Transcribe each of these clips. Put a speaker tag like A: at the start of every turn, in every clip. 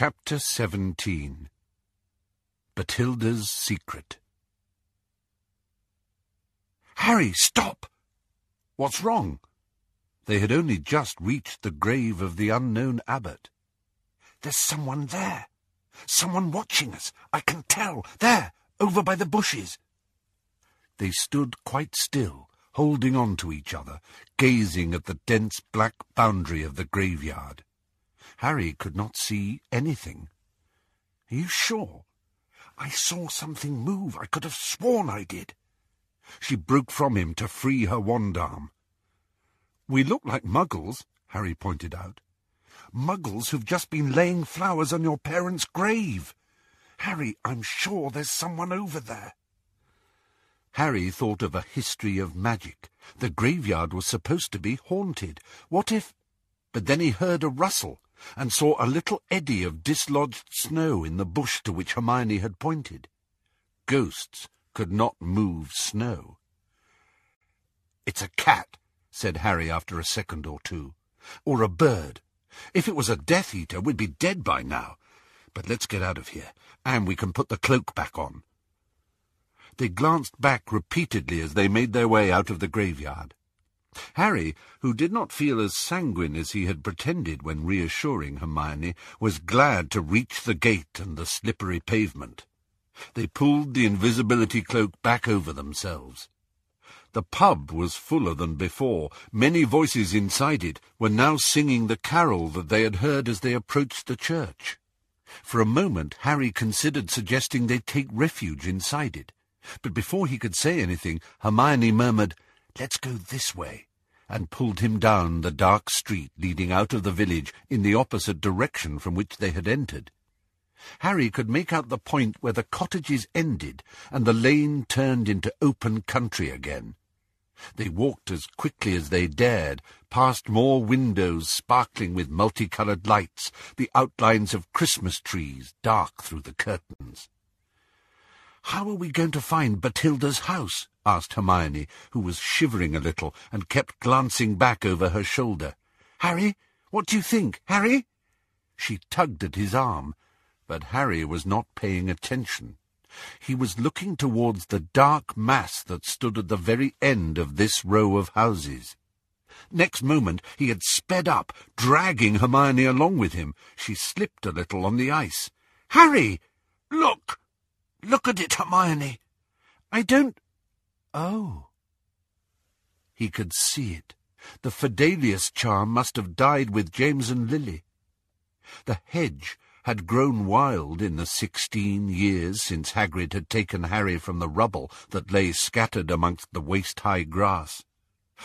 A: Chapter 17 Bathilda's Secret Harry, stop! What's wrong? They had only just reached the grave of the unknown abbot. There's someone there. Someone watching us. I can tell. There, over by the bushes. They stood quite still, holding on to each other, gazing at the dense black boundary of the graveyard. Harry could not see anything. Are you sure? I saw something move. I could have sworn I did. She broke from him to free her wand arm. We look like muggles, Harry pointed out. Muggles who've just been laying flowers on your parents' grave. Harry, I'm sure there's someone over there. Harry thought of a history of magic. The graveyard was supposed to be haunted. What if... But then he heard a rustle and saw a little eddy of dislodged snow in the bush to which Hermione had pointed. Ghosts could not move snow. It's a cat, said Harry after a second or two. Or a bird. If it was a Death Eater, we'd be dead by now. But let's get out of here, and we can put the cloak back on. They glanced back repeatedly as they made their way out of the graveyard. Harry, who did not feel as sanguine as he had pretended when reassuring Hermione, was glad to reach the gate and the slippery pavement. They pulled the invisibility cloak back over themselves. The pub was fuller than before. Many voices inside it were now singing the carol that they had heard as they approached the church. For a moment Harry considered suggesting they take refuge inside it. But before he could say anything, Hermione murmured, Let's go this way, and pulled him down the dark street leading out of the village in the opposite direction from which they had entered. Harry could make out the point where the cottages ended and the lane turned into open country again. They walked as quickly as they dared, past more windows sparkling with multicoloured lights, the outlines of Christmas trees dark through the curtains. How are we going to find Bathilda's house? asked Hermione, who was shivering a little and kept glancing back over her shoulder. Harry, what do you think, Harry? She tugged at his arm, but Harry was not paying attention. He was looking towards the dark mass that stood at the very end of this row of houses. Next moment he had sped up, dragging Hermione along with him. She slipped a little on the ice. Harry! Look! Look at it, Hermione. I don't... Oh. He could see it. The Fidelius charm must have died with James and Lily. The hedge had grown wild in the sixteen years since Hagrid had taken Harry from the rubble that lay scattered amongst the waist-high grass.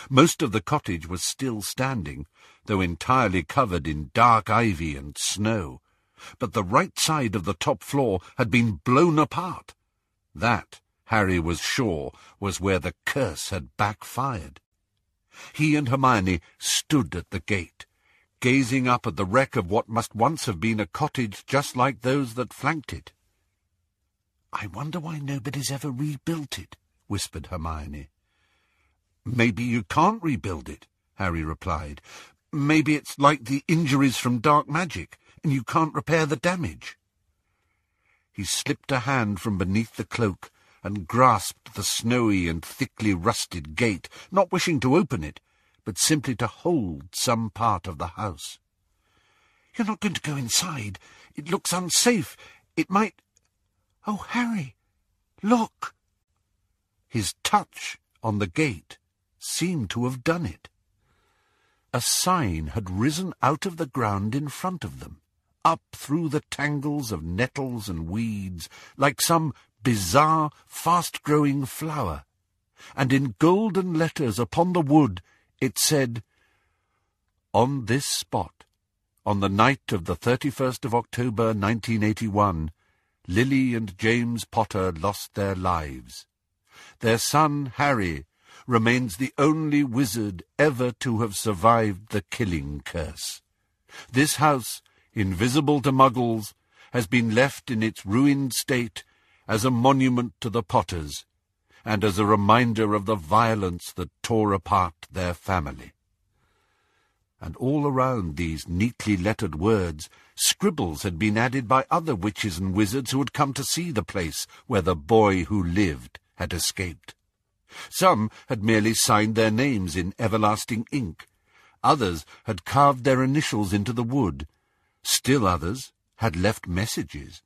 A: Most of the cottage was still standing, though entirely covered in dark ivy and snow, but the right side of the top floor had been blown apart. That, Harry was sure, was where the curse had backfired. He and Hermione stood at the gate, gazing up at the wreck of what must once have been a cottage just like those that flanked it. I wonder why nobody's ever rebuilt it, whispered Hermione. Maybe you can't rebuild it, Harry replied. Maybe it's like the injuries from dark magic and you can't repair the damage. He slipped a hand from beneath the cloak and grasped the snowy and thickly rusted gate, not wishing to open it, but simply to hold some part of the house. You're not going to go inside. It looks unsafe. It might... Oh, Harry, look! His touch on the gate seemed to have done it. A sign had risen out of the ground in front of them up through the tangles of nettles and weeds, like some bizarre, fast-growing flower, and in golden letters upon the wood it said, On this spot, on the night of the 31st of October 1981, Lily and James Potter lost their lives. Their son, Harry, remains the only wizard ever to have survived the killing curse. This house invisible to muggles, has been left in its ruined state as a monument to the Potters, and as a reminder of the violence that tore apart their family. And all around these neatly lettered words scribbles had been added by other witches and wizards who had come to see the place where the boy who lived had escaped. Some had merely signed their names in everlasting ink. Others had carved their initials into the wood. Still others had left messages.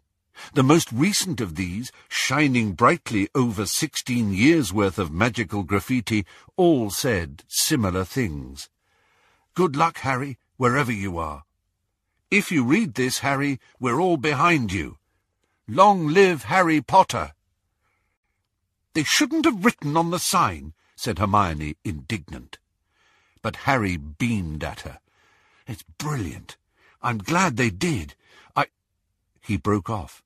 A: The most recent of these, shining brightly over sixteen years' worth of magical graffiti, all said similar things. Good luck, Harry, wherever you are. If you read this, Harry, we're all behind you. Long live Harry Potter! They shouldn't have written on the sign, said Hermione, indignant. But Harry beamed at her. It's brilliant. I'm glad they did. I... He broke off.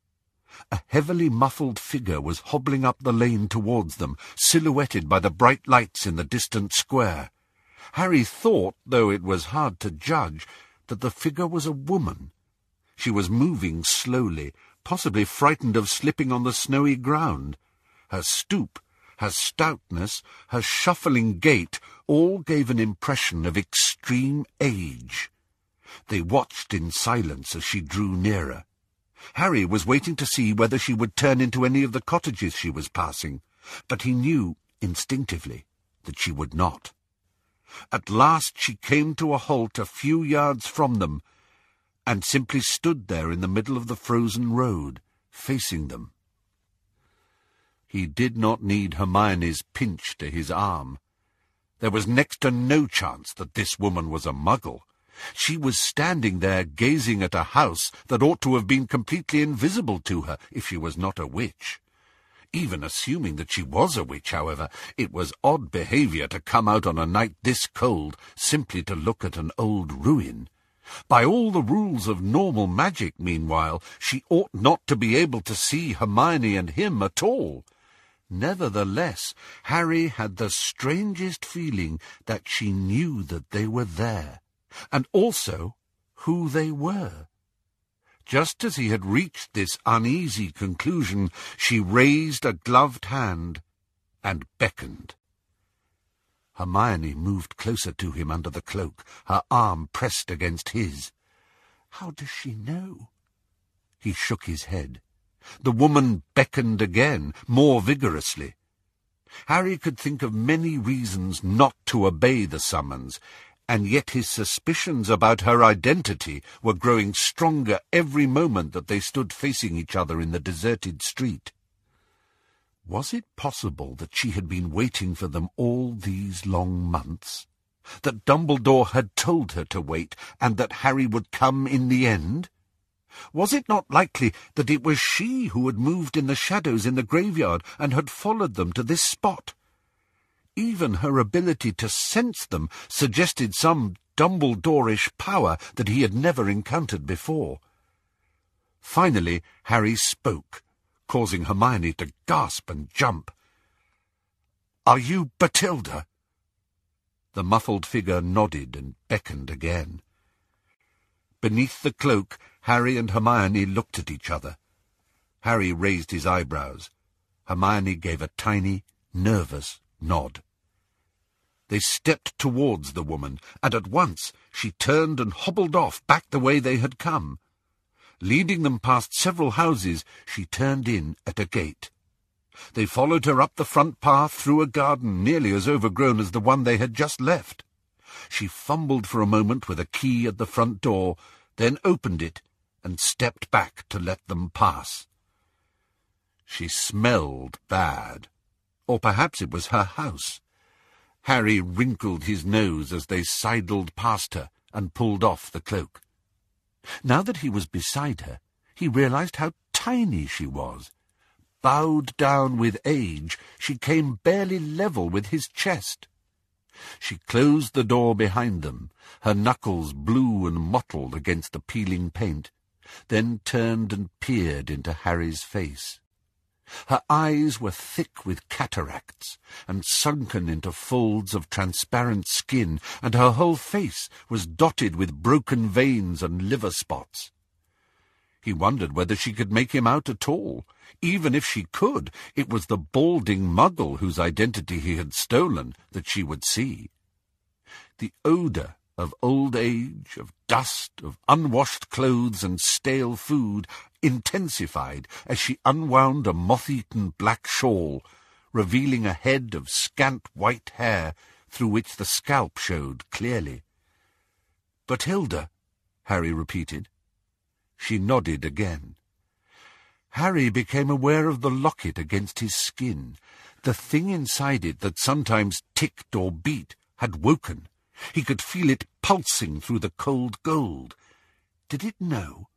A: A heavily muffled figure was hobbling up the lane towards them, silhouetted by the bright lights in the distant square. Harry thought, though it was hard to judge, that the figure was a woman. She was moving slowly, possibly frightened of slipping on the snowy ground. Her stoop, her stoutness, her shuffling gait all gave an impression of extreme age. They watched in silence as she drew nearer. Harry was waiting to see whether she would turn into any of the cottages she was passing, but he knew, instinctively, that she would not. At last she came to a halt a few yards from them, and simply stood there in the middle of the frozen road, facing them. He did not need Hermione's pinch to his arm. There was next to no chance that this woman was a muggle. She was standing there gazing at a house that ought to have been completely invisible to her if she was not a witch. Even assuming that she was a witch, however, it was odd behaviour to come out on a night this cold simply to look at an old ruin. By all the rules of normal magic, meanwhile, she ought not to be able to see Hermione and him at all. Nevertheless, Harry had the strangest feeling that she knew that they were there, and also who they were. Just as he had reached this uneasy conclusion, she raised a gloved hand and beckoned. Hermione moved closer to him under the cloak, her arm pressed against his. How does she know? He shook his head. The woman beckoned again, more vigorously. Harry could think of many reasons not to obey the summons, and yet his suspicions about her identity were growing stronger every moment that they stood facing each other in the deserted street. Was it possible that she had been waiting for them all these long months? That Dumbledore had told her to wait, and that Harry would come in the end? Was it not likely that it was she who had moved in the shadows in the graveyard and had followed them to this spot? Even her ability to sense them suggested some Dumbledorish power that he had never encountered before. Finally, Harry spoke, causing Hermione to gasp and jump. Are you Bathilda? The muffled figure nodded and beckoned again. Beneath the cloak, Harry and Hermione looked at each other. Harry raised his eyebrows. Hermione gave a tiny, nervous nod. They stepped towards the woman, and at once she turned and hobbled off back the way they had come. Leading them past several houses, she turned in at a gate. They followed her up the front path through a garden nearly as overgrown as the one they had just left. She fumbled for a moment with a key at the front door, then opened it and stepped back to let them pass. She smelled bad. Or perhaps it was her house. Harry wrinkled his nose as they sidled past her and pulled off the cloak. Now that he was beside her, he realized how tiny she was. Bowed down with age, she came barely level with his chest. She closed the door behind them, her knuckles blue and mottled against the peeling paint, then turned and peered into Harry's face. Her eyes were thick with cataracts, and sunken into folds of transparent skin, and her whole face was dotted with broken veins and liver spots. He wondered whether she could make him out at all. Even if she could, it was the balding muggle whose identity he had stolen that she would see. The odour of old age, of dust, of unwashed clothes and stale food intensified as she unwound a moth-eaten black shawl, revealing a head of scant white hair through which the scalp showed clearly. Bathilda, Harry repeated. She nodded again. Harry became aware of the locket against his skin. The thing inside it that sometimes ticked or beat had woken. He could feel it pulsing through the cold gold. Did it know?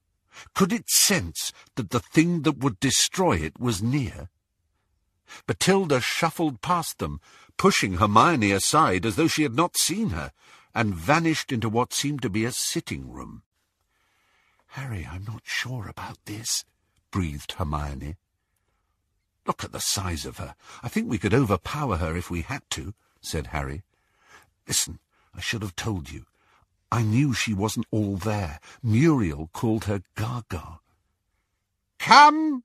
A: Could it sense that the thing that would destroy it was near? Bathilda shuffled past them, pushing Hermione aside as though she had not seen her, and vanished into what seemed to be a sitting room. Harry, I'm not sure about this, breathed Hermione. Look at the size of her. I think we could overpower her if we had to, said Harry. Listen, I should have told you. I knew she wasn't all there. Muriel called her Gaga. Come,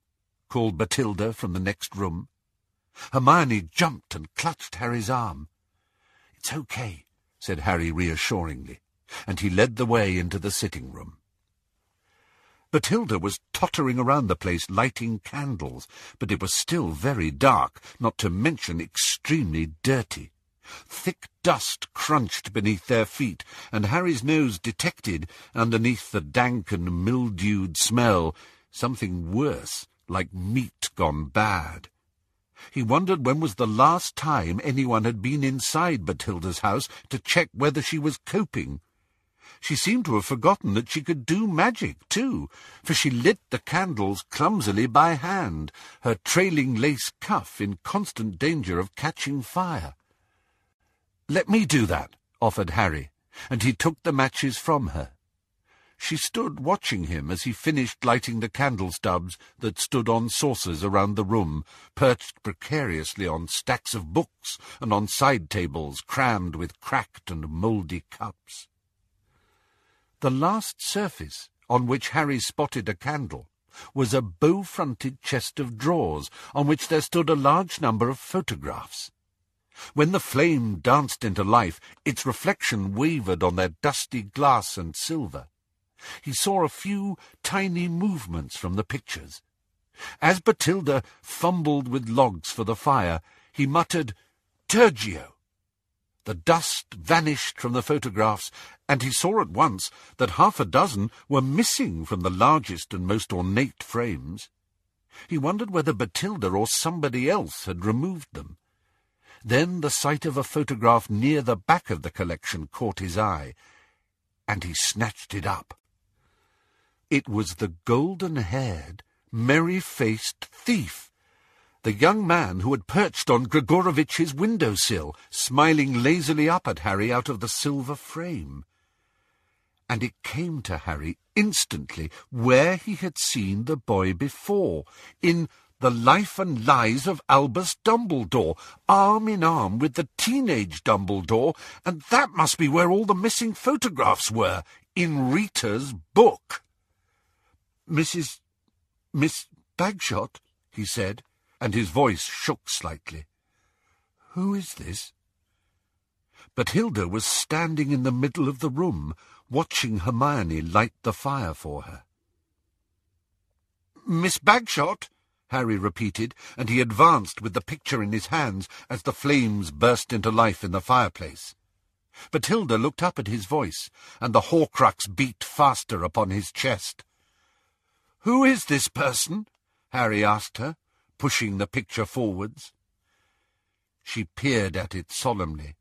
A: called Bathilda from the next room. Hermione jumped and clutched Harry's arm. It's okay, said Harry reassuringly, and he led the way into the sitting room. Bathilda was tottering around the place lighting candles, but it was still very dark, not to mention extremely dirty. Thick dust crunched beneath their feet, and Harry's nose detected, underneath the dank and mildewed smell, something worse, like meat gone bad. He wondered when was the last time anyone had been inside Bathilda's house to check whether she was coping. She seemed to have forgotten that she could do magic, too, for she lit the candles clumsily by hand, her trailing lace cuff in constant danger of catching fire. Let me do that, offered Harry, and he took the matches from her. She stood watching him as he finished lighting the candle stubs that stood on saucers around the room, perched precariously on stacks of books and on side tables crammed with cracked and mouldy cups. The last surface on which Harry spotted a candle was a bow-fronted chest of drawers on which there stood a large number of photographs. When the flame danced into life, its reflection wavered on their dusty glass and silver. He saw a few tiny movements from the pictures. As Bathilda fumbled with logs for the fire, he muttered, Tergeo! The dust vanished from the photographs, and he saw at once that half a dozen were missing from the largest and most ornate frames. He wondered whether Bathilda or somebody else had removed them. Then the sight of a photograph near the back of the collection caught his eye, and he snatched it up. It was the golden-haired, merry-faced thief, the young man who had perched on Gregorovitch's window-sill, smiling lazily up at Harry out of the silver frame. And it came to Harry instantly where he had seen the boy before, in the life and lies of Albus Dumbledore, arm in arm with the teenage Dumbledore, and that must be where all the missing photographs were, in Rita's book. Mrs. Miss Bagshot, he said, and his voice shook slightly. Who is this? But Hilda was standing in the middle of the room, watching Hermione light the fire for her. Miss Bagshot, Harry repeated, and he advanced with the picture in his hands as the flames burst into life in the fireplace. Bathilda looked up at his voice, and the Horcrux beat faster upon his chest. Who is this person? Harry asked her, pushing the picture forwards. She peered at it solemnly,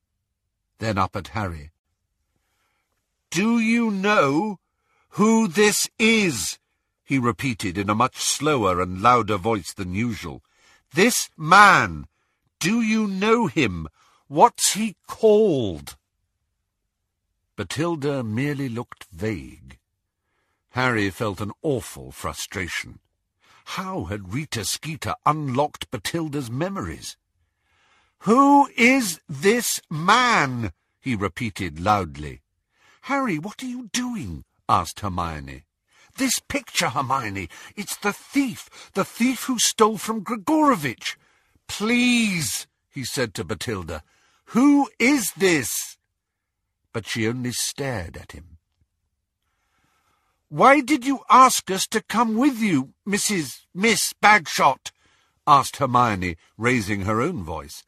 A: then up at Harry. Do you know who this is? He repeated in a much slower and louder voice than usual. This man! Do you know him? What's he called? Bathilda merely looked vague. Harry felt an awful frustration. How had Rita Skeeter unlocked Bathilda's memories? Who is this man? he repeated loudly. Harry, what are you doing? asked Hermione. This picture, Hermione. It's the thief. The thief who stole from Gregorovitch. Please, he said to Bathilda. Who is this? but she only stared at him. Why did you ask us to come with you, Mrs. Miss Bagshot? asked Hermione, raising her own voice.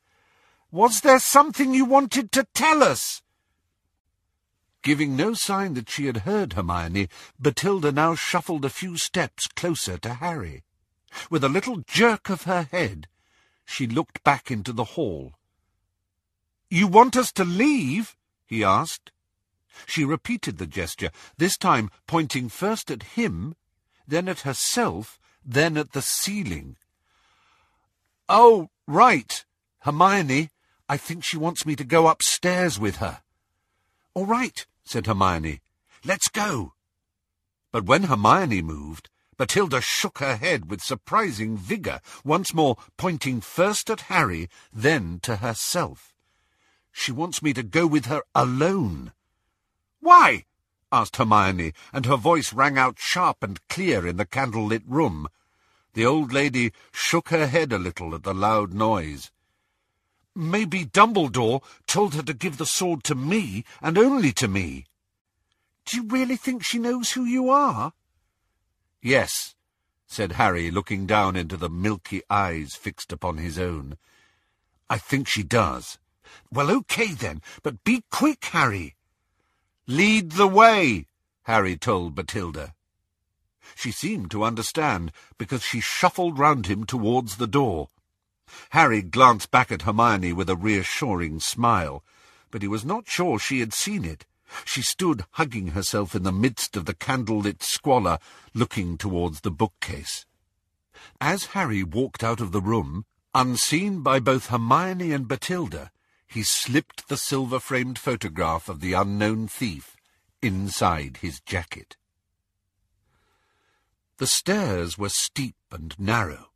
A: Was there something you wanted to tell us? Giving no sign that she had heard Hermione, Bathilda now shuffled a few steps closer to Harry. With a little jerk of her head, she looked back into the hall. You want us to leave? he asked. She repeated the gesture, this time pointing first at him, then at herself, then at the ceiling. Oh, right. Hermione, I think she wants me to go upstairs with her. All right, said Hermione. Let's go. But when Hermione moved, Bathilda shook her head with surprising vigour, once more pointing first at Harry, then to herself. She wants me to go with her alone. Why? asked Hermione, and her voice rang out sharp and clear in the candle-lit room. The old lady shook her head a little at the loud noise. Maybe Dumbledore told her to give the sword to me, and only to me. Do you really think she knows who you are? Yes, said Harry, looking down into the milky eyes fixed upon his own. I think she does. Well, okay then, but be quick, Harry. Lead the way, Harry told Bathilda. She seemed to understand, because she shuffled round him towards the door. Harry glanced back at Hermione with a reassuring smile, but he was not sure she had seen it. She stood hugging herself in the midst of the candle-lit squalor, looking towards the bookcase. As Harry walked out of the room, unseen by both Hermione and Bathilda, he slipped the silver-framed photograph of the unknown thief inside his jacket. The stairs were steep and narrow.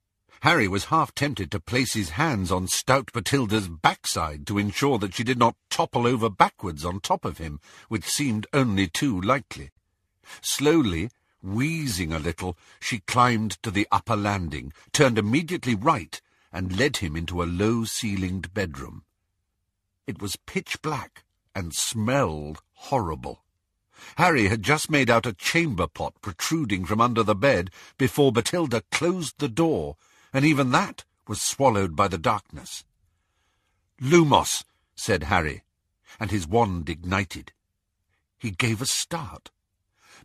A: Harry was half tempted to place his hands on stout Bathilda's backside to ensure that she did not topple over backwards on top of him, which seemed only too likely. Slowly, wheezing a little, she climbed to the upper landing, turned immediately right, and led him into a low-ceilinged bedroom. It was pitch black and smelled horrible. Harry had just made out a chamber pot protruding from under the bed before Bathilda closed the door and even that was swallowed by the darkness. Lumos, said Harry, and his wand ignited. He gave a start.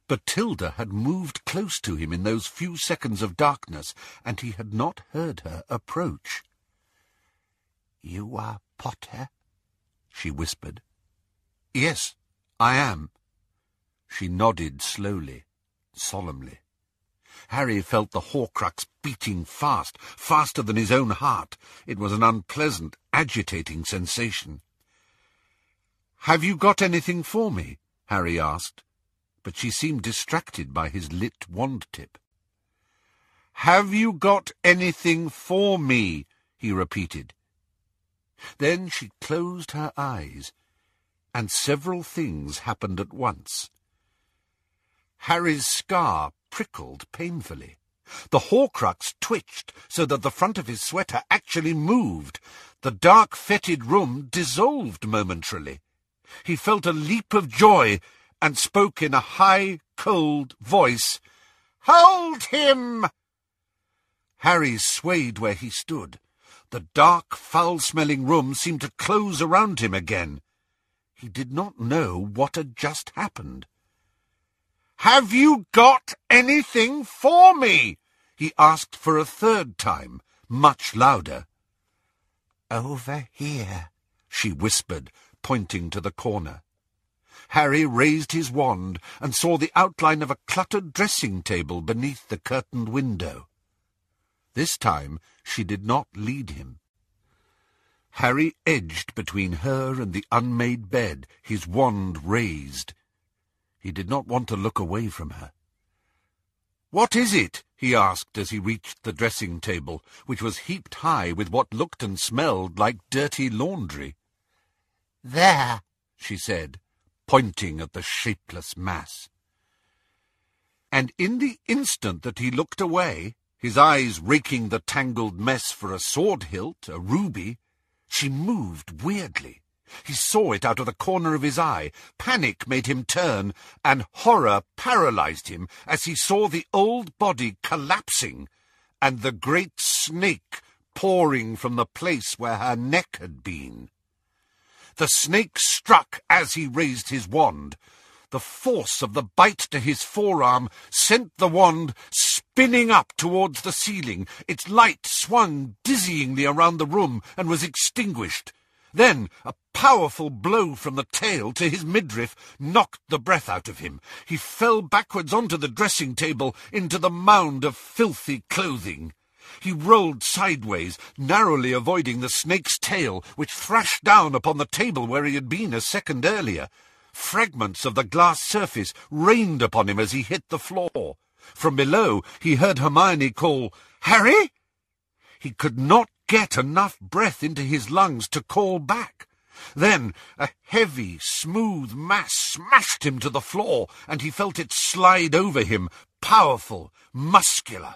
A: Bathilda had moved close to him in those few seconds of darkness, and he had not heard her approach. You are Potter? she whispered. Yes, I am. She nodded slowly, solemnly. Harry felt the Horcrux beating fast, faster than his own heart. It was an unpleasant, agitating sensation. Have you got anything for me? Harry asked, but she seemed distracted by his lit wand tip. Have you got anything for me? he repeated. Then she closed her eyes, and several things happened at once. Harry's scar prickled painfully. The Horcrux twitched so that the front of his sweater actually moved. The dark, fetid room dissolved momentarily. He felt a leap of joy and spoke in a high, cold voice. Hold him! Harry swayed where he stood. The dark, foul-smelling room seemed to close around him again. He did not know what had just happened. Have you got anything for me? he asked for a third time, much louder. Over here, she whispered, pointing to the corner. Harry raised his wand and saw the outline of a cluttered dressing table beneath the curtained window. This time she did not lead him. Harry edged between her and the unmade bed, his wand raised, he did not want to look away from her. What is it? he asked as he reached the dressing-table, which was heaped high with what looked and smelled like dirty laundry. There, she said, pointing at the shapeless mass. And in the instant that he looked away, his eyes raking the tangled mess for a sword hilt, a ruby, she moved weirdly. He saw it out of the corner of his eye. Panic made him turn, and horror paralyzed him as he saw the old body collapsing and the great snake pouring from the place where her neck had been. The snake struck as he raised his wand. The force of the bite to his forearm sent the wand spinning up towards the ceiling. Its light swung dizzyingly around the room and was extinguished. Then a powerful blow from the tail to his midriff knocked the breath out of him. He fell backwards onto the dressing table into the mound of filthy clothing. He rolled sideways, narrowly avoiding the snake's tail, which thrashed down upon the table where he had been a second earlier. Fragments of the glass surface rained upon him as he hit the floor. From below he heard Hermione call, Harry! He could not get enough breath into his lungs to call back. Then a heavy, smooth mass smashed him to the floor, and he felt it slide over him, powerful, muscular.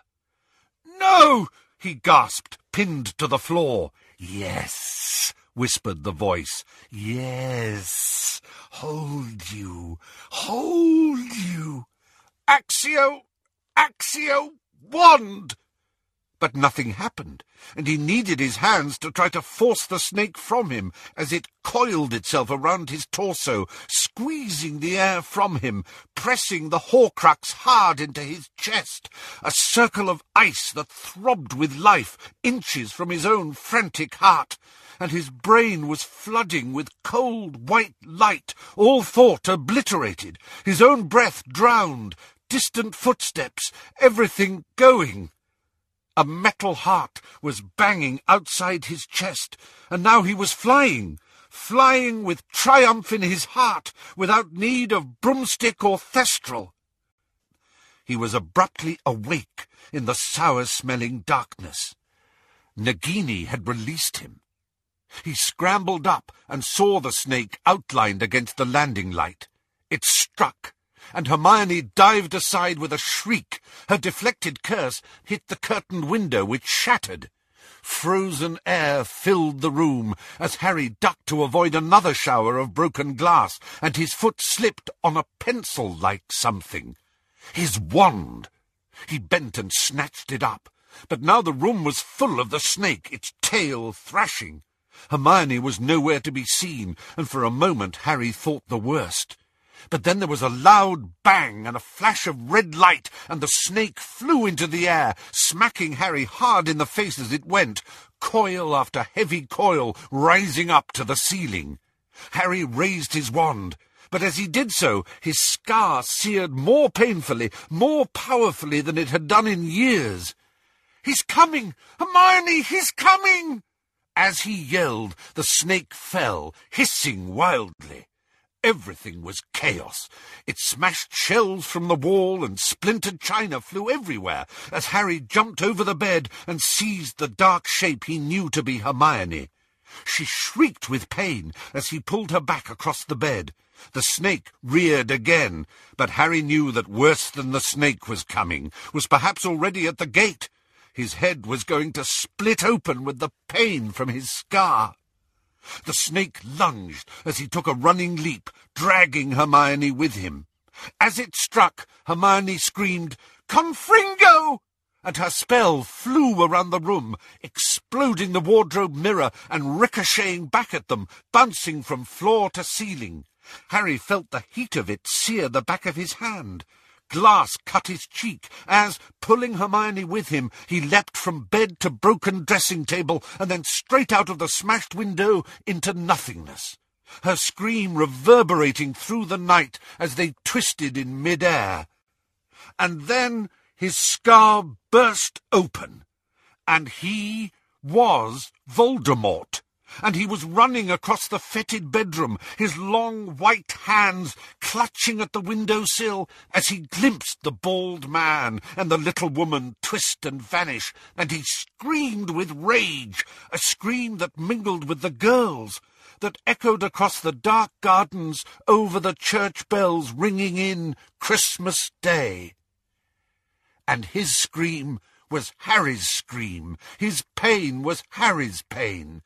A: No! he gasped, pinned to the floor. Yes, whispered the voice. Yes, hold you, hold you. Accio, Accio, wand! But nothing happened, and he needed his hands to try to force the snake from him as it coiled itself around his torso, squeezing the air from him, pressing the Horcrux hard into his chest, a circle of ice that throbbed with life inches from his own frantic heart and his brain was flooding with cold white light, all thought obliterated, his own breath drowned, distant footsteps, everything going. A metal heart was banging outside his chest, and now he was flying, flying with triumph in his heart, without need of broomstick or thestral. He was abruptly awake in the sour-smelling darkness. Nagini had released him. He scrambled up and saw the snake outlined against the landing light. It struck, and Hermione dived aside with a shriek. Her deflected curse hit the curtained window, which shattered. Frozen air filled the room as Harry ducked to avoid another shower of broken glass, and his foot slipped on a pencil-like something. His wand! He bent and snatched it up, but now the room was full of the snake, its tail thrashing. Hermione was nowhere to be seen, and for a moment Harry thought the worst. But then there was a loud bang and a flash of red light, and the snake flew into the air, smacking Harry hard in the face as it went, coil after heavy coil rising up to the ceiling. Harry raised his wand, but as he did so, his scar seared more painfully, more powerfully than it had done in years. He's coming! Hermione, he's coming! As he yelled, the snake fell, hissing wildly. Everything was chaos. It smashed shells from the wall and splintered china flew everywhere as Harry jumped over the bed and seized the dark shape he knew to be Hermione. She shrieked with pain as he pulled her back across the bed. The snake reared again, but Harry knew that worse than the snake was coming, was perhaps already at the gate. His head was going to split open with the pain from his scar. The snake lunged as he took a running leap, dragging Hermione with him. As it struck, Hermione screamed, Confringo! And her spell flew around the room, exploding the wardrobe mirror and ricocheting back at them, bouncing from floor to ceiling. Harry felt the heat of it sear the back of his hand. Glass cut his cheek as, pulling Hermione with him, he leapt from bed to broken dressing table and then straight out of the smashed window into nothingness. Her scream reverberating through the night as they twisted in mid-air. And then his scar burst open, and he was Voldemort and he was running across the fetid bedroom, his long white hands clutching at the window sill as he glimpsed the bald man and the little woman twist and vanish, and he screamed with rage, a scream that mingled with the girl's, that echoed across the dark gardens over the church bells ringing in Christmas Day. And his scream was Harry's scream, his pain was Harry's pain,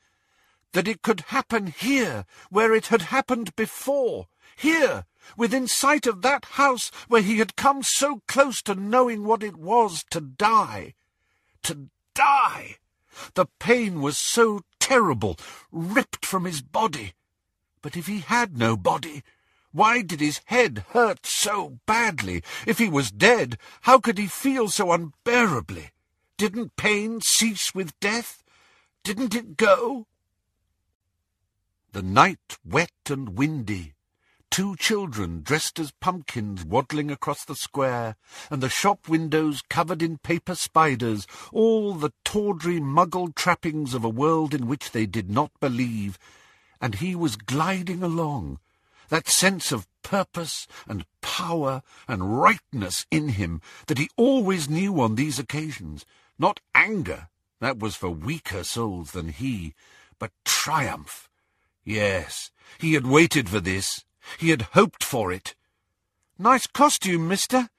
A: that it could happen here, where it had happened before, here, within sight of that house where he had come so close to knowing what it was to die. To die! The pain was so terrible, ripped from his body. But if he had no body, why did his head hurt so badly? If he was dead, how could he feel so unbearably? Didn't pain cease with death? Didn't it go? The night wet and windy, two children dressed as pumpkins waddling across the square, and the shop windows covered in paper spiders, all the tawdry muggle trappings of a world in which they did not believe, and he was gliding along, that sense of purpose and power and rightness in him that he always knew on these occasions, not anger, that was for weaker souls than he, but triumph. Yes, he had waited for this, he had hoped for it. Nice costume, mister.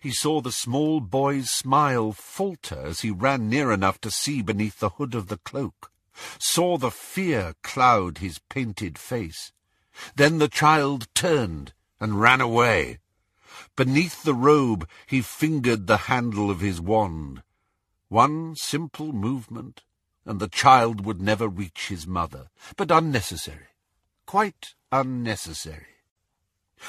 A: He saw the small boy's smile falter as he ran near enough to see beneath the hood of the cloak, saw the fear cloud his painted face. Then the child turned and ran away. Beneath the robe he fingered the handle of his wand. One simple movement, and the child would never reach his mother, but unnecessary quite unnecessary.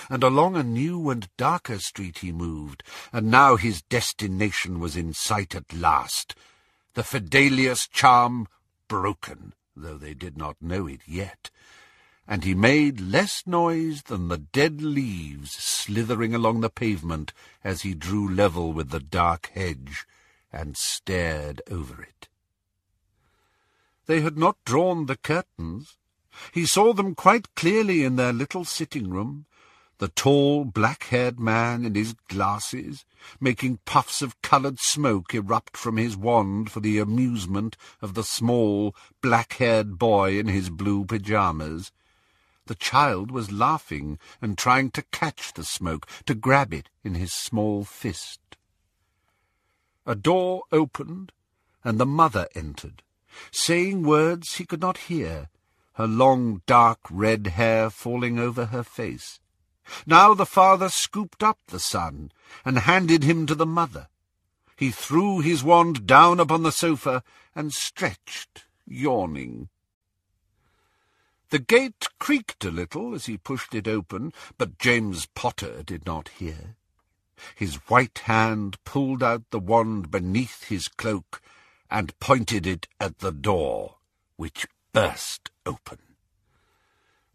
A: And along a new and darker street he moved, and now his destination was in sight at last. The Fidelius charm broken, though they did not know it yet, and he made less noise than the dead leaves slithering along the pavement as he drew level with the dark hedge and stared over it. They had not drawn the curtains, he saw them quite clearly in their little sitting-room, the tall, black-haired man in his glasses, making puffs of coloured smoke erupt from his wand for the amusement of the small, black-haired boy in his blue pyjamas. The child was laughing and trying to catch the smoke, to grab it in his small fist. A door opened, and the mother entered, saying words he could not hear, her long dark red hair falling over her face. Now the father scooped up the son and handed him to the mother. He threw his wand down upon the sofa and stretched, yawning. The gate creaked a little as he pushed it open, but James Potter did not hear. His white hand pulled out the wand beneath his cloak and pointed it at the door, which burst open.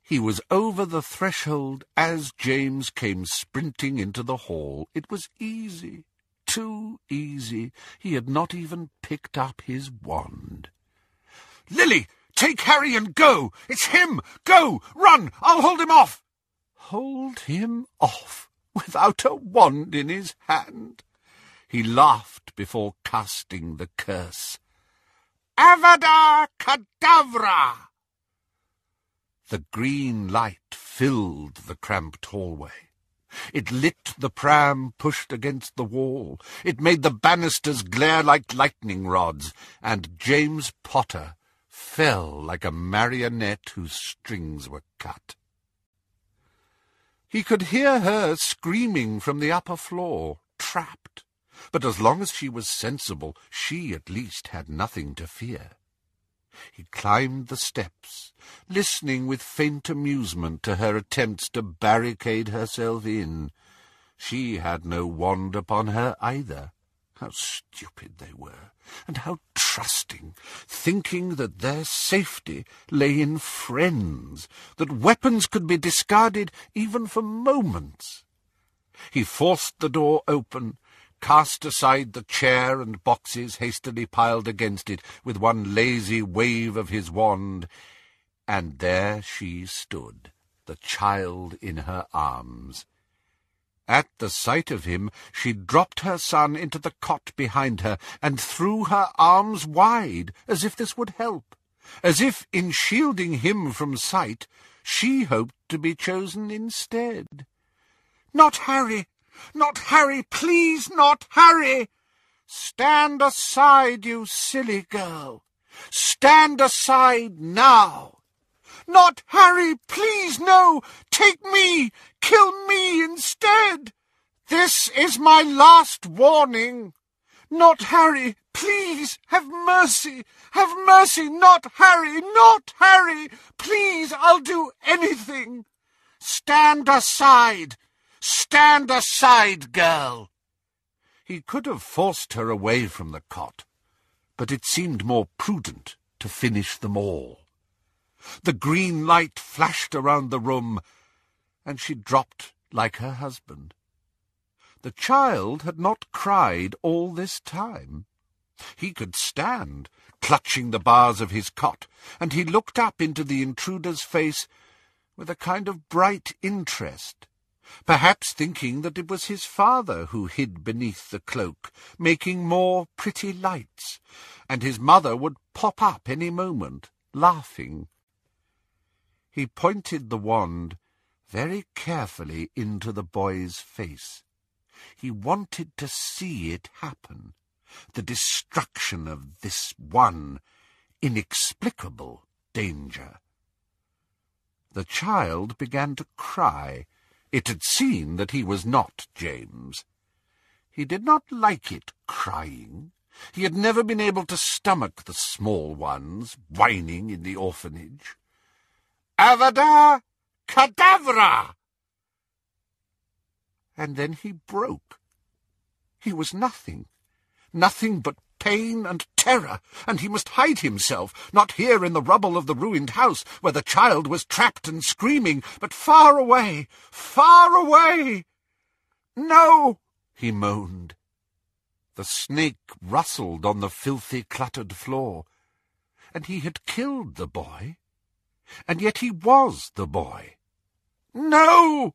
A: He was over the threshold as James came sprinting into the hall. It was easy, too easy. He had not even picked up his wand. Lily, take Harry and go! It's him! Go! Run! I'll hold him off! Hold him off without a wand in his hand? He laughed before casting the curse. Avada Kedavra! The green light filled the cramped hallway. It lit the pram pushed against the wall. It made the banisters glare like lightning rods, and James Potter fell like a marionette whose strings were cut. He could hear her screaming from the upper floor, trapped but as long as she was sensible, she at least had nothing to fear. He climbed the steps, listening with faint amusement to her attempts to barricade herself in. She had no wand upon her either. How stupid they were, and how trusting, thinking that their safety lay in friends, that weapons could be discarded even for moments. He forced the door open cast aside the chair and boxes hastily piled against it with one lazy wave of his wand, and there she stood, the child in her arms. At the sight of him, she dropped her son into the cot behind her and threw her arms wide, as if this would help, as if, in shielding him from sight, she hoped to be chosen instead. "'Not Harry!' Not Harry, please, not Harry! Stand aside, you silly girl. Stand aside now! Not Harry, please, no! Take me! Kill me instead! This is my last warning! Not Harry! Please, have mercy! Have mercy! Not Harry! Not Harry! Please, I'll do anything! Stand aside! Stand aside, girl! He could have forced her away from the cot, but it seemed more prudent to finish them all. The green light flashed around the room, and she dropped like her husband. The child had not cried all this time. He could stand, clutching the bars of his cot, and he looked up into the intruder's face with a kind of bright interest, perhaps thinking that it was his father who hid beneath the cloak, making more pretty lights, and his mother would pop up any moment, laughing. He pointed the wand very carefully into the boy's face. He wanted to see it happen, the destruction of this one inexplicable danger. The child began to cry. It had seen that he was not James. He did not like it crying. He had never been able to stomach the small ones whining in the orphanage. Avada Kedavra! And then he broke. He was nothing, nothing but pain and terror, and he must hide himself, not here in the rubble of the ruined house, where the child was trapped and screaming, but far away, far away. No, he moaned. The snake rustled on the filthy, cluttered floor, and he had killed the boy, and yet he was the boy. No!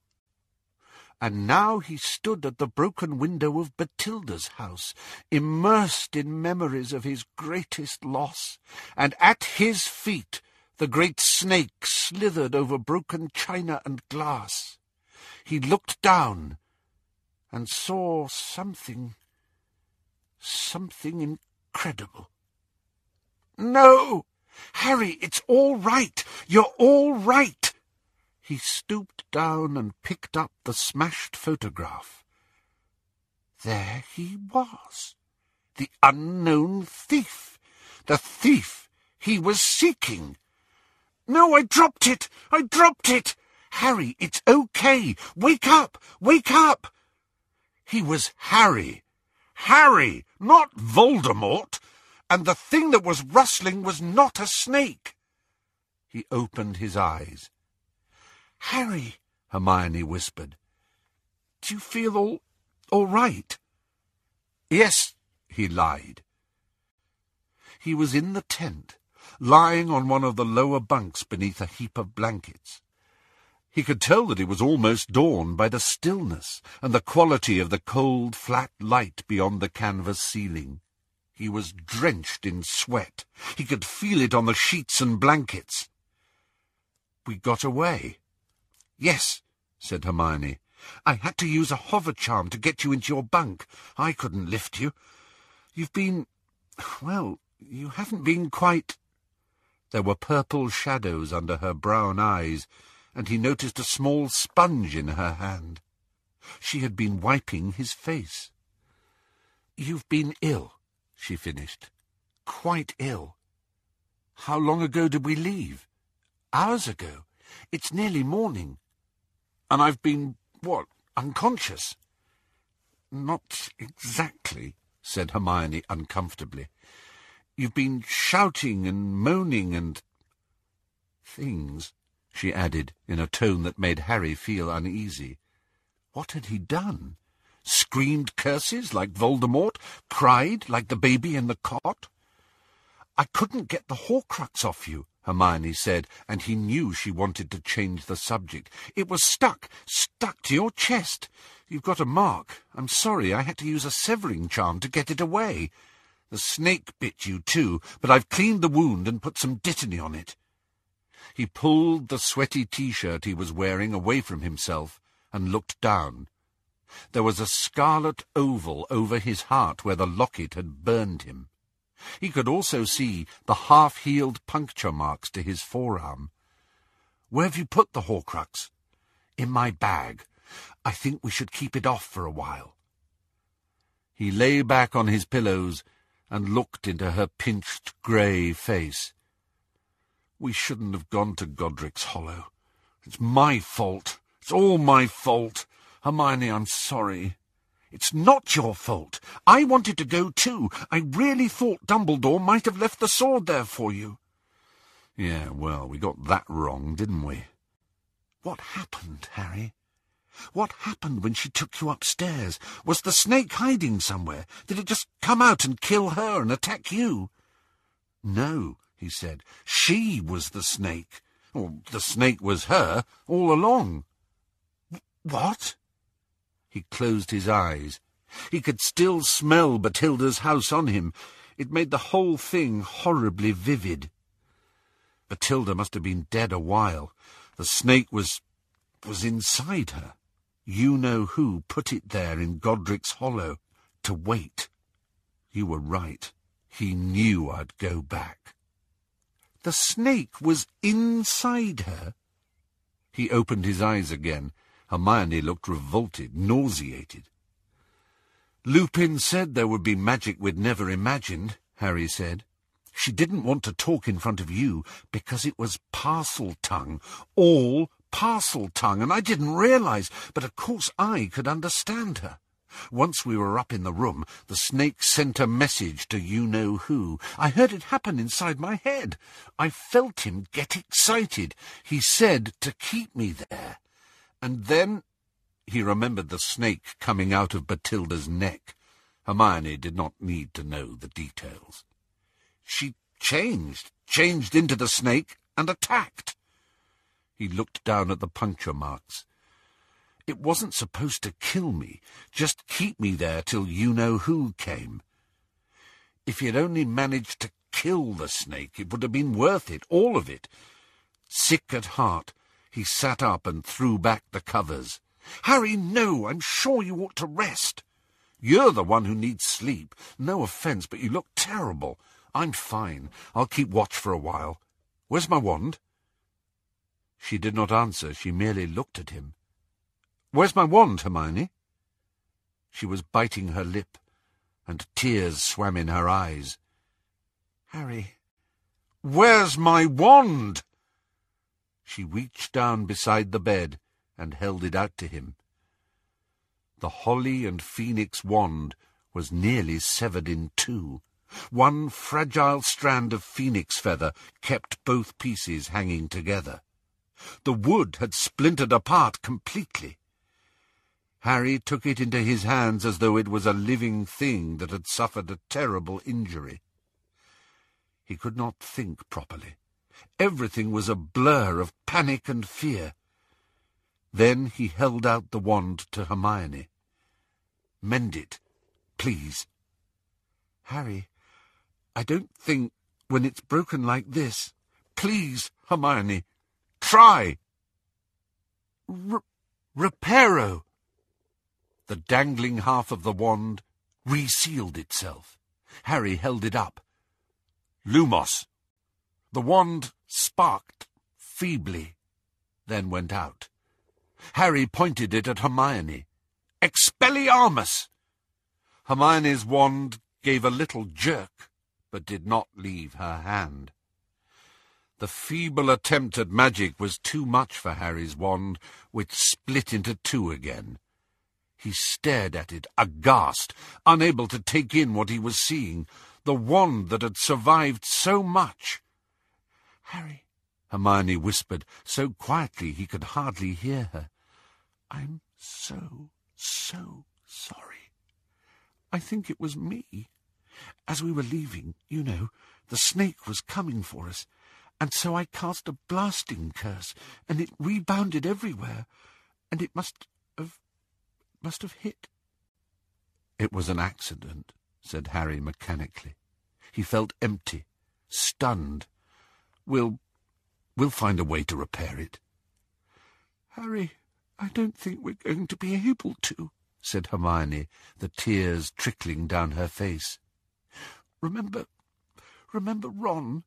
A: And now he stood at the broken window of Bathilda's house, immersed in memories of his greatest loss, and at his feet the great snake slithered over broken china and glass. He looked down and saw something, something incredible. No! Harry, it's all right! You're all right! He stooped down and picked up the smashed photograph. There he was, the unknown thief, the thief he was seeking. No, I dropped it! I dropped it! Harry, it's okay! Wake up! Wake up! He was Harry. Harry, not Voldemort! And the thing that was rustling was not a snake. He opened his eyes. Harry, Hermione whispered. Do you feel all, all right? Yes, he lied. He was in the tent, lying on one of the lower bunks beneath a heap of blankets. He could tell that it was almost dawn by the stillness and the quality of the cold, flat light beyond the canvas ceiling. He was drenched in sweat. He could feel it on the sheets and blankets. We got away, Yes, said Hermione. I had to use a hover charm to get you into your bunk. I couldn't lift you. You've been... well, you haven't been quite... There were purple shadows under her brown eyes, and he noticed a small sponge in her hand. She had been wiping his face. You've been ill, she finished. Quite ill. How long ago did we leave? Hours ago. It's nearly morning. And I've been, what, unconscious? Not exactly, said Hermione uncomfortably. You've been shouting and moaning and... things, she added in a tone that made Harry feel uneasy. What had he done? Screamed curses like Voldemort? Cried like the baby in the cot? I couldn't get the Horcrux off you, Hermione said, and he knew she wanted to change the subject. It was stuck, stuck to your chest. You've got a mark. I'm sorry, I had to use a severing charm to get it away. The snake bit you too, but I've cleaned the wound and put some dittany on it. He pulled the sweaty T-shirt he was wearing away from himself and looked down. There was a scarlet oval over his heart where the locket had burned him. He could also see the half-healed puncture marks to his forearm. Where have you put the Horcrux? In my bag. I think we should keep it off for a while. He lay back on his pillows and looked into her pinched grey face. We shouldn't have gone to Godric's Hollow. It's my fault. It's all my fault. Hermione, I'm sorry. It's not your fault. I wanted to go too. I really thought Dumbledore might have left the sword there for you. Yeah, well, we got that wrong, didn't we? What happened, Harry? What happened when she took you upstairs? Was the snake hiding somewhere? Did it just come out and kill her and attack you? No, he said. She was the snake. Or the snake was her all along. What? He closed his eyes. He could still smell Bathilda's house on him. It made the whole thing horribly vivid. Bathilda must have been dead a while. The snake was... was inside her. You know who put it there in Godric's Hollow, to wait. You were right. He knew I'd go back. The snake was inside her? He opened his eyes again. Hermione looked revolted, nauseated. Lupin said there would be magic we'd never imagined, Harry said. She didn't want to talk in front of you because it was Parseltongue, all Parseltongue, and I didn't realize, but of course I could understand her. Once we were up in the room, the snake sent a message to you-know-who. I heard it happen inside my head. I felt him get excited. He said to keep me there. And then he remembered the snake coming out of Bathilda's neck. Hermione did not need to know the details. She changed, changed into the snake, and attacked. He looked down at the puncture marks. It wasn't supposed to kill me, just keep me there till you-know-who came. If he had only managed to kill the snake, it would have been worth it, all of it. Sick at heart, he sat up and threw back the covers. Harry, no, I'm sure you ought to rest. You're the one who needs sleep. No offence, but you look terrible. I'm fine. I'll keep watch for a while. Where's my wand? She did not answer. She merely looked at him. Where's my wand, Hermione? She was biting her lip, and tears swam in her eyes. Harry, where's my wand? She reached down beside the bed and held it out to him. The holly and phoenix wand was nearly severed in two. One fragile strand of phoenix feather kept both pieces hanging together. The wood had splintered apart completely. Harry took it into his hands as though it was a living thing that had suffered a terrible injury. He could not think properly. Everything was a blur of panic and fear. Then he held out the wand to Hermione. Mend it, please. Harry, I don't think when it's broken like this. Please, Hermione, Try! R Reparo! The dangling half of the wand resealed itself. Harry held it up. Lumos! The wand sparked feebly, then went out. Harry pointed it at Hermione. Expelliarmus! Hermione's wand gave a little jerk, but did not leave her hand. The feeble attempt at magic was too much for Harry's wand, which split into two again. He stared at it, aghast, unable to take in what he was seeing, the wand that had survived so much. Harry, Hermione whispered, so quietly he could hardly hear her. I'm so, so sorry. I think it was me. As we were leaving, you know, the snake was coming for us and so I cast a blasting curse, and it rebounded everywhere, and it must have... must have hit. It was an accident, said Harry mechanically. He felt empty, stunned. We'll... we'll find a way to repair it. Harry, I don't think we're going to be able to, said Hermione, the tears trickling down her face. Remember Remember Ron?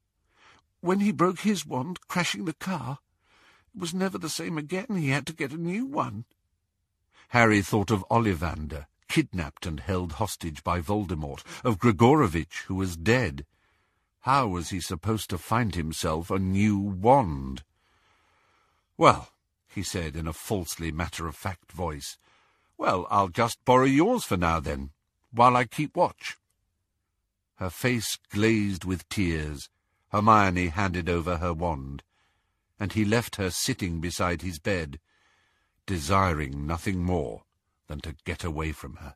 A: When he broke his wand, crashing the car, it was never the same again. He had to get a new one. Harry thought of Ollivander, kidnapped and held hostage by Voldemort, of Gregorovitch, who was dead. How was he supposed to find himself a new wand? Well, he said in a falsely matter-of-fact voice, well, I'll just borrow yours for now, then, while I keep watch. Her face glazed with tears. Hermione handed over her wand, and he left her sitting beside his bed, desiring nothing more than to get away from her.